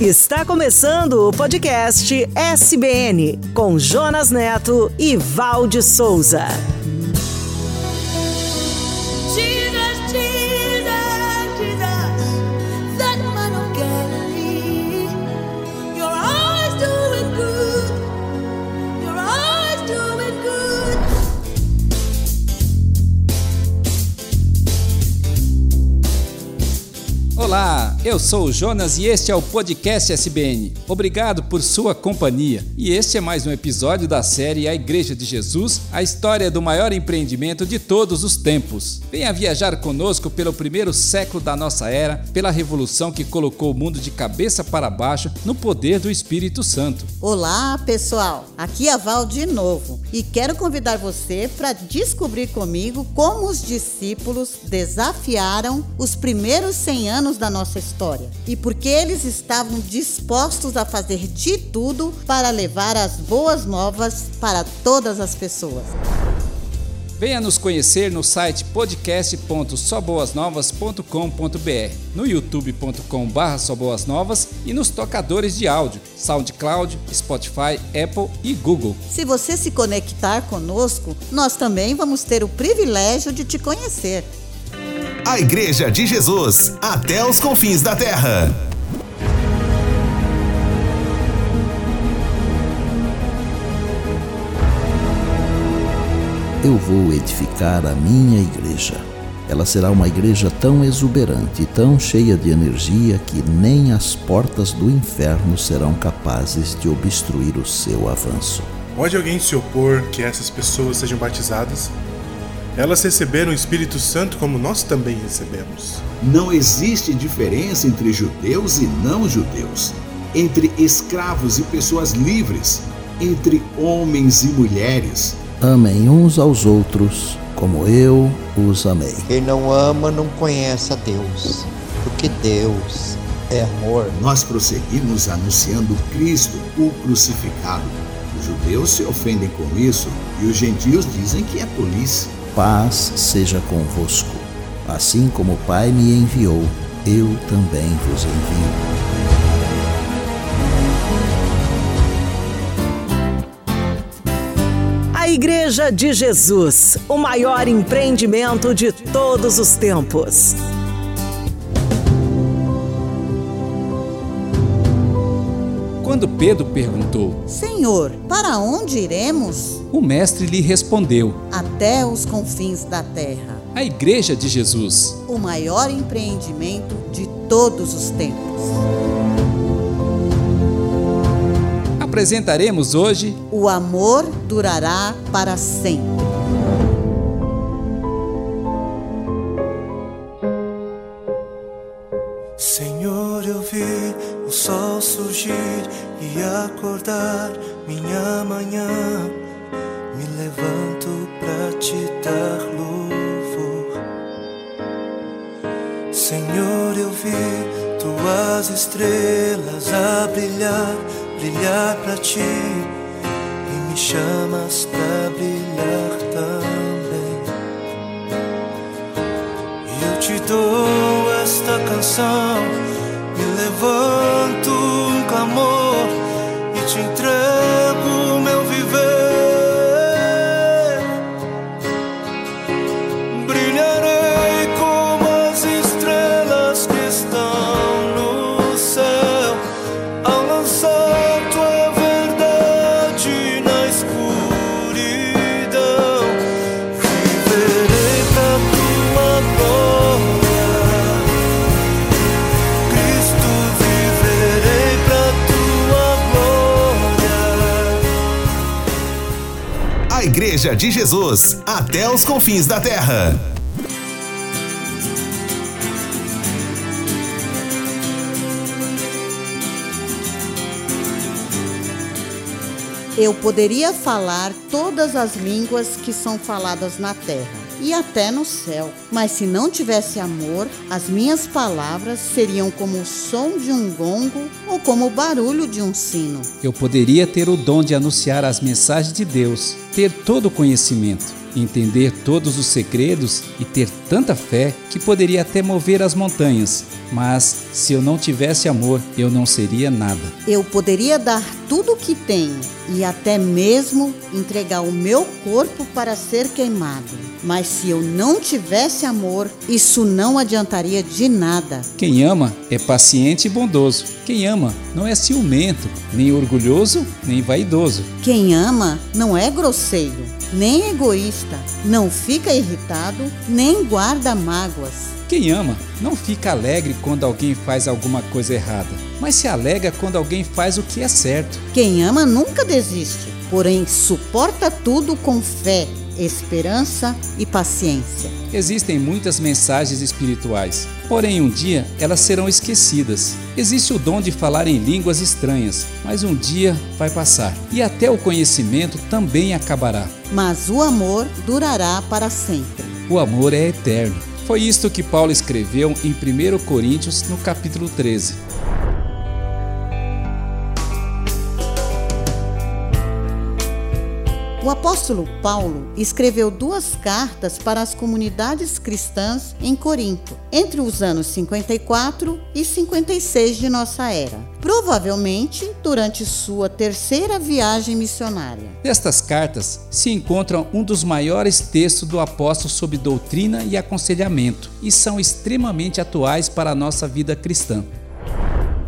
Está começando o podcast SBN com Jonas Neto e Valde Souza. Jesus, Jesus, Jesus, that man of Galilee. You're always doing good. You're always doing good. Olá, eu sou o Jonas e este é o podcast SBN. Obrigado por sua companhia. E este é mais um episódio da série A Igreja de Jesus, a história do maior empreendimento de todos os tempos. Venha viajar conosco pelo primeiro século da nossa era, pela revolução que colocou o mundo de cabeça para baixo no poder do Espírito Santo. Olá, pessoal. Aqui é a Val de novo e quero convidar você para descobrir comigo como os discípulos desafiaram os primeiros 100 anos da nossa história e porque eles estavam dispostos a fazer de tudo para levar as boas novas para todas as pessoas. Venha nos conhecer no site podcast.soboasnovas.com.br, no youtube.com.br soboasnovas e nos tocadores de áudio, SoundCloud, Spotify, Apple e Google. Se você se conectar conosco, nós também vamos ter o privilégio de te conhecer. A Igreja de Jesus, até os confins da terra. Eu vou edificar a minha igreja. Ela será uma igreja tão exuberante e tão cheia de energia que nem as portas do inferno serão capazes de obstruir o seu avanço. Pode alguém se opor que essas pessoas sejam batizadas? Elas receberam o Espírito Santo como nós também recebemos. Não existe diferença entre judeus e não judeus, entre escravos e pessoas livres, entre homens e mulheres. Amem uns aos outros como eu os amei. Quem não ama não conhece a Deus, porque Deus é amor. Nós prosseguimos anunciando Cristo, o crucificado. Os judeus se ofendem com isso e os gentios dizem que é tolice. Paz seja convosco. Assim como o Pai me enviou, eu também vos envio. A Igreja de Jesus, o maior empreendimento de todos os tempos. Quando Pedro perguntou, Senhor, para onde iremos? o mestre lhe respondeu: Até os confins da terra. A Igreja de Jesus. O maior empreendimento de todos os tempos. Apresentaremos hoje O amor durará para sempre. Acordar minha manhã. Me levanto pra te dar louvor. Senhor, eu vi tuas estrelas a brilhar, brilhar pra ti. E me chamas pra brilhar também. Eu te dou esta canção, me levanto te entrego Igreja de Jesus, até os confins da terra. Eu poderia falar todas as línguas que são faladas na terra e até no céu, mas se não tivesse amor, as minhas palavras seriam como o som de um gongo ou como o barulho de um sino. Eu poderia ter o dom de anunciar as mensagens de Deus, ter todo o conhecimento, entender todos os segredos e ter tanta fé que poderia até mover as montanhas. Mas se eu não tivesse amor, eu não seria nada. Eu poderia dar tudo o que tenho e até mesmo entregar o meu corpo para ser queimado. Mas se eu não tivesse amor, isso não adiantaria de nada. Quem ama é paciente e bondoso. Quem ama não é ciumento, nem orgulhoso, nem vaidoso. Quem ama não é grosseiro, nem egoísta, não fica irritado, nem guarda mágoas. Quem ama não fica alegre quando alguém faz alguma coisa errada, mas se alegra quando alguém faz o que é certo. Quem ama nunca desiste, porém suporta tudo com fé, esperança e paciência. Existem muitas mensagens espirituais, porém um dia elas serão esquecidas. Existe o dom de falar em línguas estranhas, mas um dia vai passar e até o conhecimento também acabará. Mas o amor durará para sempre. O amor é eterno. Foi isto que Paulo escreveu em 1 Coríntios, no capítulo 13. O apóstolo Paulo escreveu duas cartas para as comunidades cristãs em Corinto, entre os anos 54 e 56 de nossa era, provavelmente durante sua terceira viagem missionária. Nestas cartas se encontram um dos maiores textos do apóstolo sobre doutrina e aconselhamento e são extremamente atuais para a nossa vida cristã.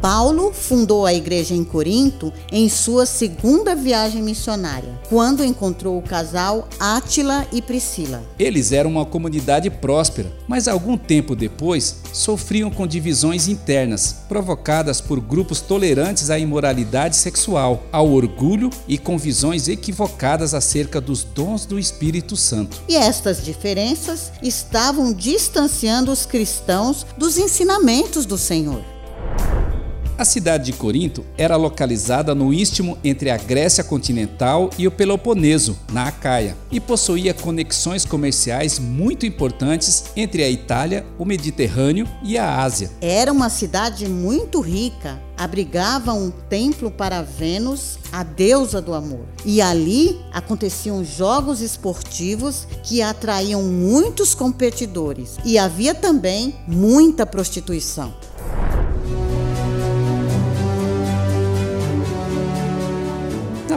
Paulo fundou a igreja em Corinto em sua segunda viagem missionária, quando encontrou o casal Átila e Priscila. Eles eram uma comunidade próspera, mas algum tempo depois sofriam com divisões internas, provocadas por grupos tolerantes à imoralidade sexual, ao orgulho e com visões equivocadas acerca dos dons do Espírito Santo. E estas diferenças estavam distanciando os cristãos dos ensinamentos do Senhor. A cidade de Corinto era localizada no istmo entre a Grécia continental e o Peloponeso, na Acaia, e possuía conexões comerciais muito importantes entre a Itália, o Mediterrâneo e a Ásia. Era uma cidade muito rica, abrigava um templo para Vênus, a deusa do amor. E ali aconteciam jogos esportivos que atraíam muitos competidores, e havia também muita prostituição.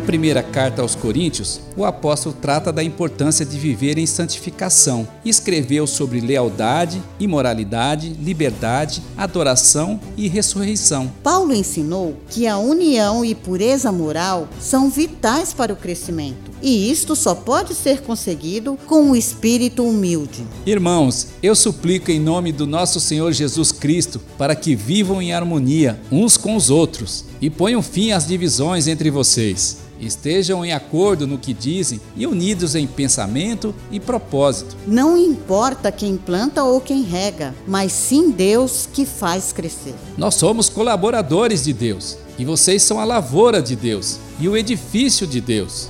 Na primeira carta aos Coríntios, o apóstolo trata da importância de viver em santificação escreveu sobre lealdade, imoralidade, liberdade, adoração e ressurreição. Paulo ensinou que a união e pureza moral são vitais para o crescimento, e isto só pode ser conseguido com um espírito humilde. Irmãos, eu suplico em nome do nosso Senhor Jesus Cristo para que vivam em harmonia uns com os outros e ponham fim às divisões entre vocês. Estejam em acordo no que dizem e unidos em pensamento e propósito. Não importa quem planta ou quem rega, mas sim Deus que faz crescer. Nós somos colaboradores de Deus e vocês são a lavoura de Deus e o edifício de Deus.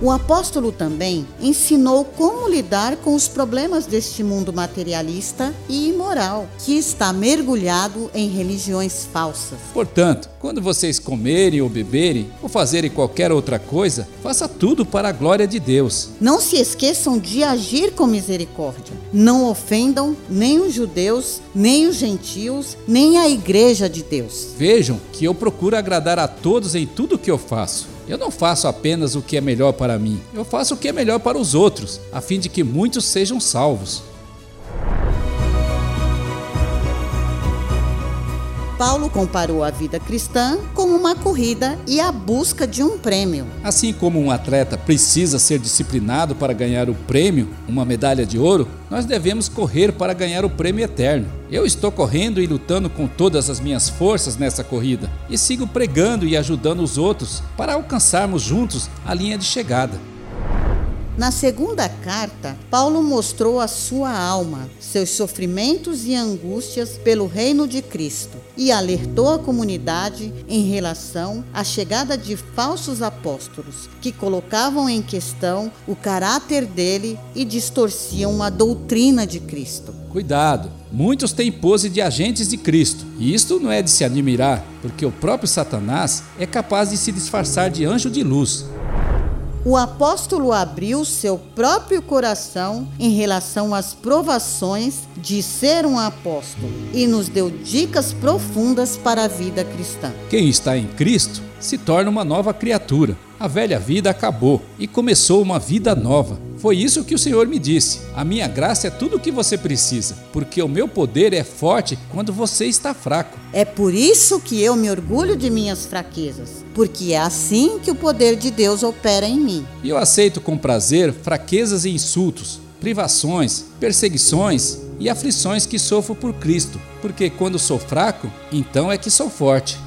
O apóstolo também ensinou como lidar com os problemas deste mundo materialista e imoral, que está mergulhado em religiões falsas. Portanto, quando vocês comerem ou beberem ou fazerem qualquer outra coisa, faça tudo para a glória de Deus. Não se esqueçam de agir com misericórdia. Não ofendam nem os judeus, nem os gentios, nem a igreja de Deus. Vejam que eu procuro agradar a todos em tudo que eu faço. Eu não faço apenas o que é melhor para mim, eu faço o que é melhor para os outros, a fim de que muitos sejam salvos. Paulo comparou a vida cristã com uma corrida e a busca de um prêmio. Assim como um atleta precisa ser disciplinado para ganhar o prêmio, uma medalha de ouro, nós devemos correr para ganhar o prêmio eterno. Eu estou correndo e lutando com todas as minhas forças nessa corrida e sigo pregando e ajudando os outros para alcançarmos juntos a linha de chegada. Na segunda carta, Paulo mostrou a sua alma, seus sofrimentos e angústias pelo reino de Cristo e alertou a comunidade em relação à chegada de falsos apóstolos que colocavam em questão o caráter dele e distorciam a doutrina de Cristo. Cuidado! Muitos têm pose de agentes de Cristo, e isto não é de se admirar, porque o próprio Satanás é capaz de se disfarçar de anjo de luz. O apóstolo abriu seu próprio coração em relação às provações de ser um apóstolo e nos deu dicas profundas para a vida cristã. Quem está em Cristo se torna uma nova criatura. A velha vida acabou e começou uma vida nova. Foi isso que o Senhor me disse. A minha graça é tudo o que você precisa, porque o meu poder é forte quando você está fraco. É por isso que eu me orgulho de minhas fraquezas, porque é assim que o poder de Deus opera em mim. E eu aceito com prazer fraquezas e insultos, privações, perseguições e aflições que sofro por Cristo, porque quando sou fraco, então é que sou forte.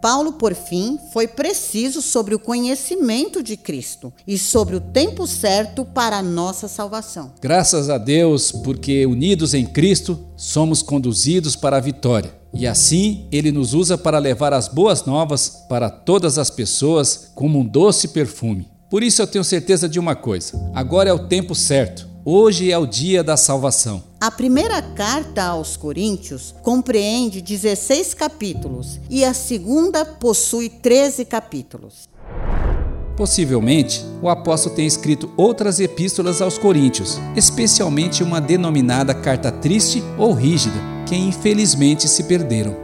Paulo, por fim, foi preciso sobre o conhecimento de Cristo e sobre o tempo certo para a nossa salvação. Graças a Deus, porque unidos em Cristo, somos conduzidos para a vitória. E assim ele nos usa para levar as boas novas para todas as pessoas como um doce perfume. Por isso eu tenho certeza de uma coisa: agora é o tempo certo. Hoje é o dia da salvação. A primeira carta aos Coríntios compreende 16 capítulos e a segunda possui 13 capítulos. Possivelmente, o apóstolo tenha escrito outras epístolas aos Coríntios, especialmente uma denominada carta triste ou rígida, que infelizmente se perderam.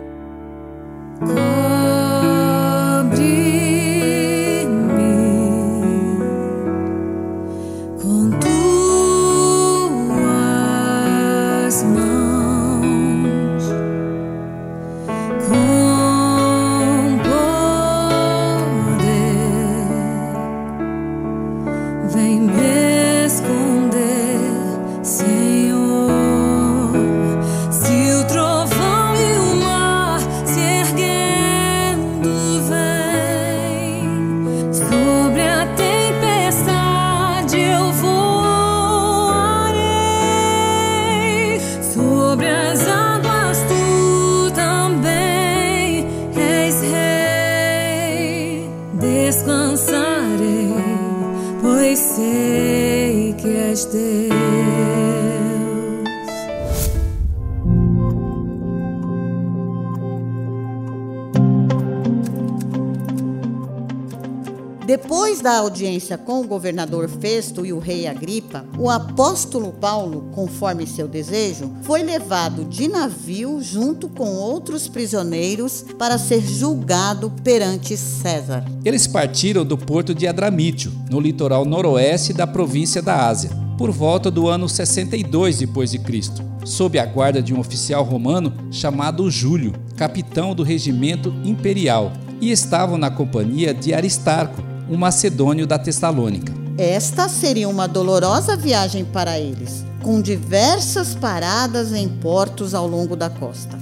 Da audiência com o governador Festo e o rei Agripa, o apóstolo Paulo, conforme seu desejo, foi levado de navio junto com outros prisioneiros para ser julgado perante César. Eles partiram do porto de Adramítio, no litoral noroeste da província da Ásia, por volta do ano 62 depois de Cristo, sob a guarda de um oficial romano chamado Júlio, capitão do regimento imperial, e estavam na companhia de Aristarco, um macedônio da Tessalônica. Esta seria uma dolorosa viagem para eles, com diversas paradas em portos ao longo da costa.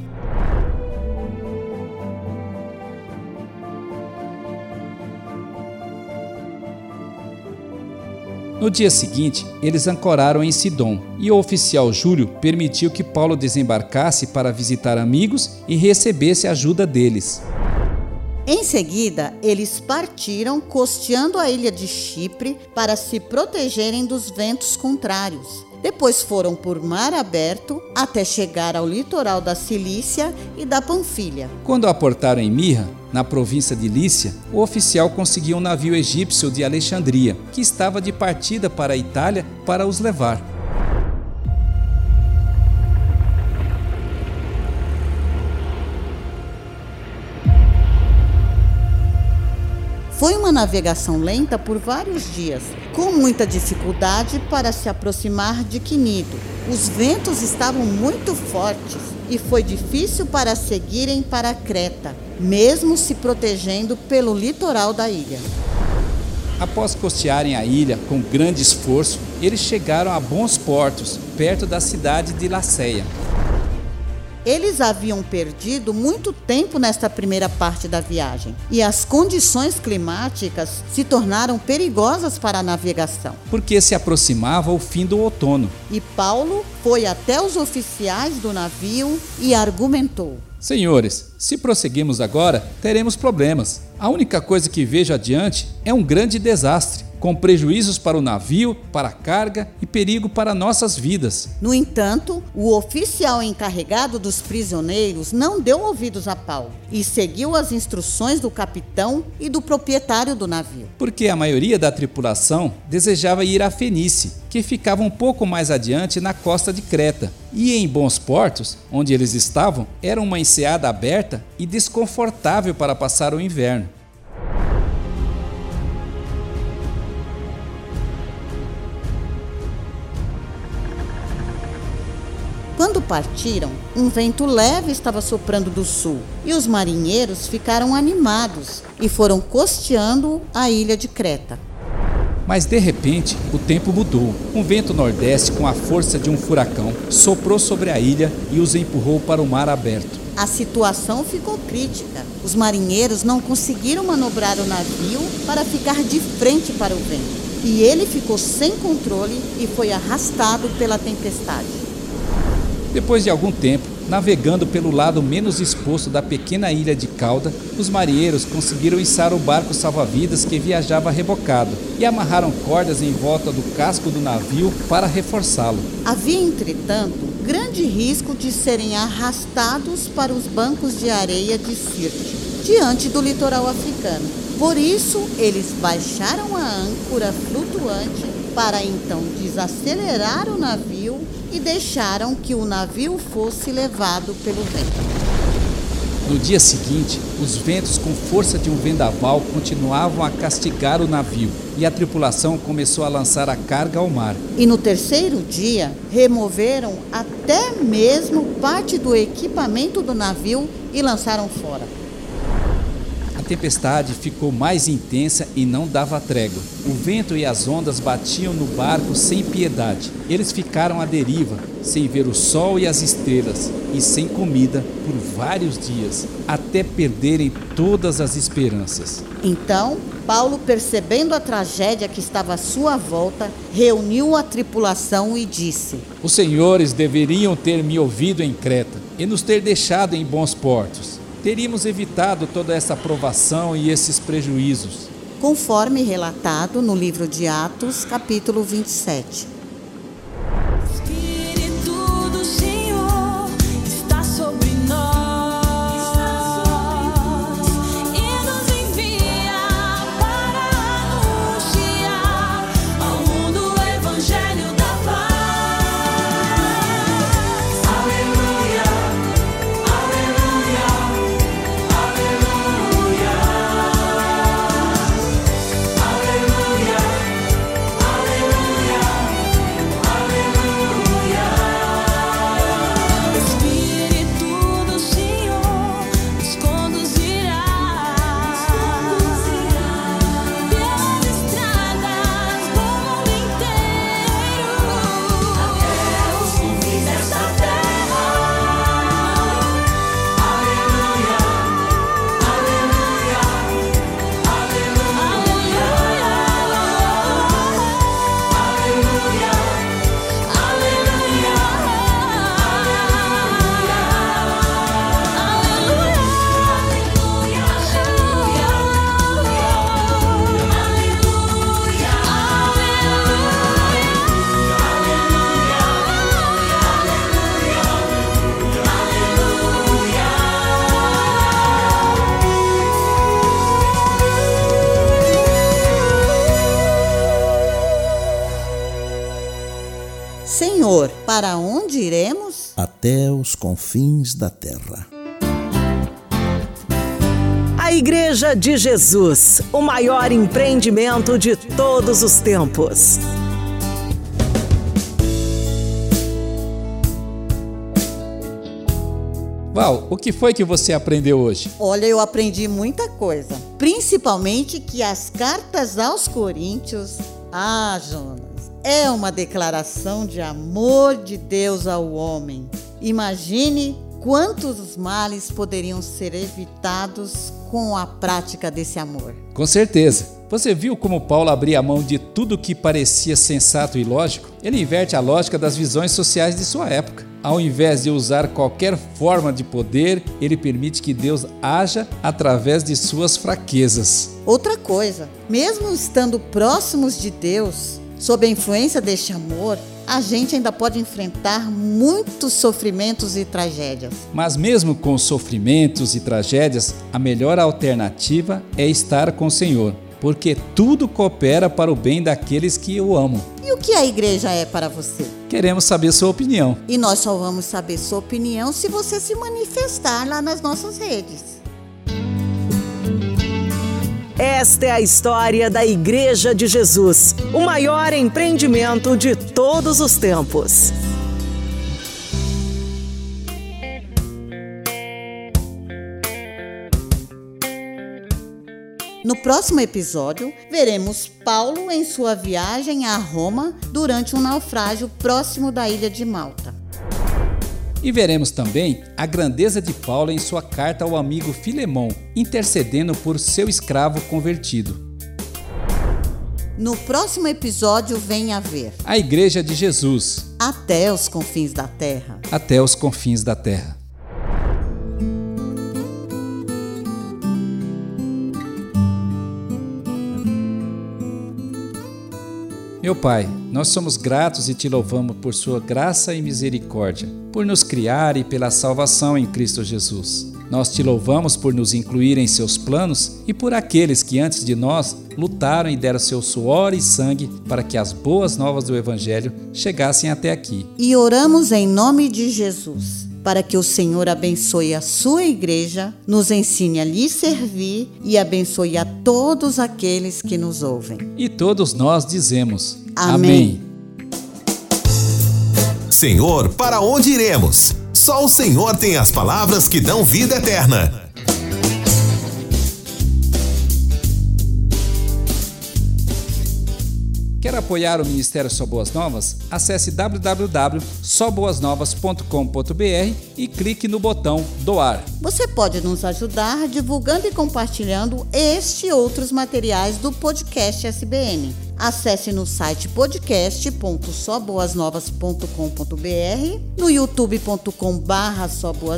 No dia seguinte, eles ancoraram em Sidom, e o oficial Júlio permitiu que Paulo desembarcasse para visitar amigos e recebesse ajuda deles. Em seguida, eles partiram costeando a ilha de Chipre para se protegerem dos ventos contrários. Depois foram por mar aberto até chegar ao litoral da Cilícia e da Panfilha. Quando aportaram em Mirra, na província de Lícia, o oficial conseguiu um navio egípcio de Alexandria, que estava de partida para a Itália para os levar. Uma navegação lenta por vários dias, com muita dificuldade para se aproximar de Quinido. Os ventos estavam muito fortes e foi difícil para seguirem para Creta, mesmo se protegendo pelo litoral da ilha. Após costearem a ilha com grande esforço, eles chegaram a bons portos, perto da cidade de Laceia. Eles haviam perdido muito tempo nesta primeira parte da viagem e as condições climáticas se tornaram perigosas para a navegação. Porque se aproximava o fim do outono. E Paulo foi até os oficiais do navio e argumentou: Senhores, se prosseguirmos agora, teremos problemas. A única coisa que vejo adiante é um grande desastre. Com prejuízos para o navio, para a carga e perigo para nossas vidas. No entanto, o oficial encarregado dos prisioneiros não deu ouvidos a Paulo e seguiu as instruções do capitão e do proprietário do navio. Porque a maioria da tripulação desejava ir a Fenícia, que ficava um pouco mais adiante na costa de Creta. E em bons portos, onde eles estavam, era uma enseada aberta e desconfortável para passar o inverno. Partiram, um vento leve estava soprando do sul e os marinheiros ficaram animados e foram costeando a ilha de Creta. Mas de repente, o tempo mudou. Um vento nordeste com a força de um furacão soprou sobre a ilha e os empurrou para o mar aberto. A situação ficou crítica. Os marinheiros não conseguiram manobrar o navio para ficar de frente para o vento. E ele ficou sem controle e foi arrastado pela tempestade. Depois de algum tempo, navegando pelo lado menos exposto da pequena ilha de Cauda, os marinheiros conseguiram içar o barco salva-vidas que viajava rebocado e amarraram cordas em volta do casco do navio para reforçá-lo. Havia, entretanto, grande risco de serem arrastados para os bancos de areia de Sirte, diante do litoral africano. Por isso, eles baixaram a âncora flutuante para então desacelerar o navio e deixaram que o navio fosse levado pelo vento. No dia seguinte, os ventos com força de um vendaval continuavam a castigar o navio e a tripulação começou a lançar a carga ao mar. E no terceiro dia, removeram até mesmo parte do equipamento do navio e lançaram fora. A tempestade ficou mais intensa e não dava trégua. O vento e as ondas batiam no barco sem piedade. Eles ficaram à deriva, sem ver o sol e as estrelas, e sem comida por vários dias, até perderem todas as esperanças. Então, Paulo, percebendo a tragédia que estava à sua volta, reuniu a tripulação e disse: Os senhores deveriam ter me ouvido em Creta e nos ter deixado em bons portos teríamos evitado toda essa provação e esses prejuízos. Conforme relatado no livro de Atos, capítulo 27. Até os confins da terra. A Igreja de Jesus, o maior empreendimento de todos os tempos. Val, o que foi que você aprendeu hoje? Olha, eu aprendi muita coisa. Principalmente que as cartas aos Coríntios. Ah, Jonas, é uma declaração de amor de Deus ao homem. Imagine quantos males poderiam ser evitados com a prática desse amor. Com certeza. Você viu como Paulo abria mão de tudo que parecia sensato e lógico? Ele inverte a lógica das visões sociais de sua época. Ao invés de usar qualquer forma de poder, ele permite que Deus haja através de suas fraquezas. Outra coisa, mesmo estando próximos de Deus, sob a influência deste amor, a gente ainda pode enfrentar muitos sofrimentos e tragédias. Mas, mesmo com sofrimentos e tragédias, a melhor alternativa é estar com o Senhor, porque tudo coopera para o bem daqueles que o amam. E o que a igreja é para você? Queremos saber sua opinião. E nós só vamos saber sua opinião se você se manifestar lá nas nossas redes. Esta é a história da Igreja de Jesus, o maior empreendimento de todos os tempos. No próximo episódio, veremos Paulo em sua viagem a Roma durante um naufrágio próximo da ilha de Malta. E veremos também a grandeza de Paulo em sua carta ao amigo Filemão, intercedendo por seu escravo convertido. No próximo episódio, venha ver A Igreja de Jesus, até os confins da terra. até os confins da terra. Meu Pai, nós somos gratos e te louvamos por sua graça e misericórdia, por nos criar e pela salvação em Cristo Jesus. Nós te louvamos por nos incluir em seus planos e por aqueles que antes de nós lutaram e deram seu suor e sangue para que as boas novas do Evangelho chegassem até aqui. E oramos em nome de Jesus, para que o Senhor abençoe a sua igreja, nos ensine a lhe servir e abençoe a todos aqueles que nos ouvem. E todos nós dizemos: Amém. Senhor, para onde iremos? Só o Senhor tem as palavras que dão vida eterna. Quer apoiar o Ministério Só Boas Novas? Acesse www.soboasnovas.com.br e clique no botão doar. Você pode nos ajudar divulgando e compartilhando este e outros materiais do podcast SBN. Acesse no site podcast.soboasnovas.com.br, no youtube.com barra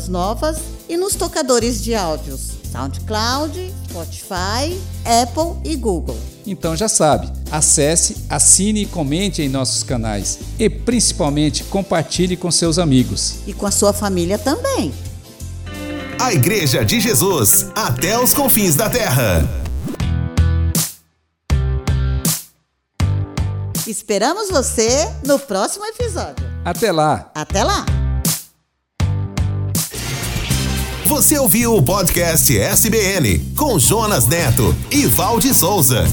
Novas e nos tocadores de áudios SoundCloud, Spotify, Apple e Google. Então já sabe, acesse, assine e comente em nossos canais e principalmente compartilhe com seus amigos. E com a sua família também. A Igreja de Jesus, até os confins da terra. Esperamos você no próximo episódio. Até lá! Até lá! Você ouviu o podcast SBN com Jonas Neto e Valde Souza.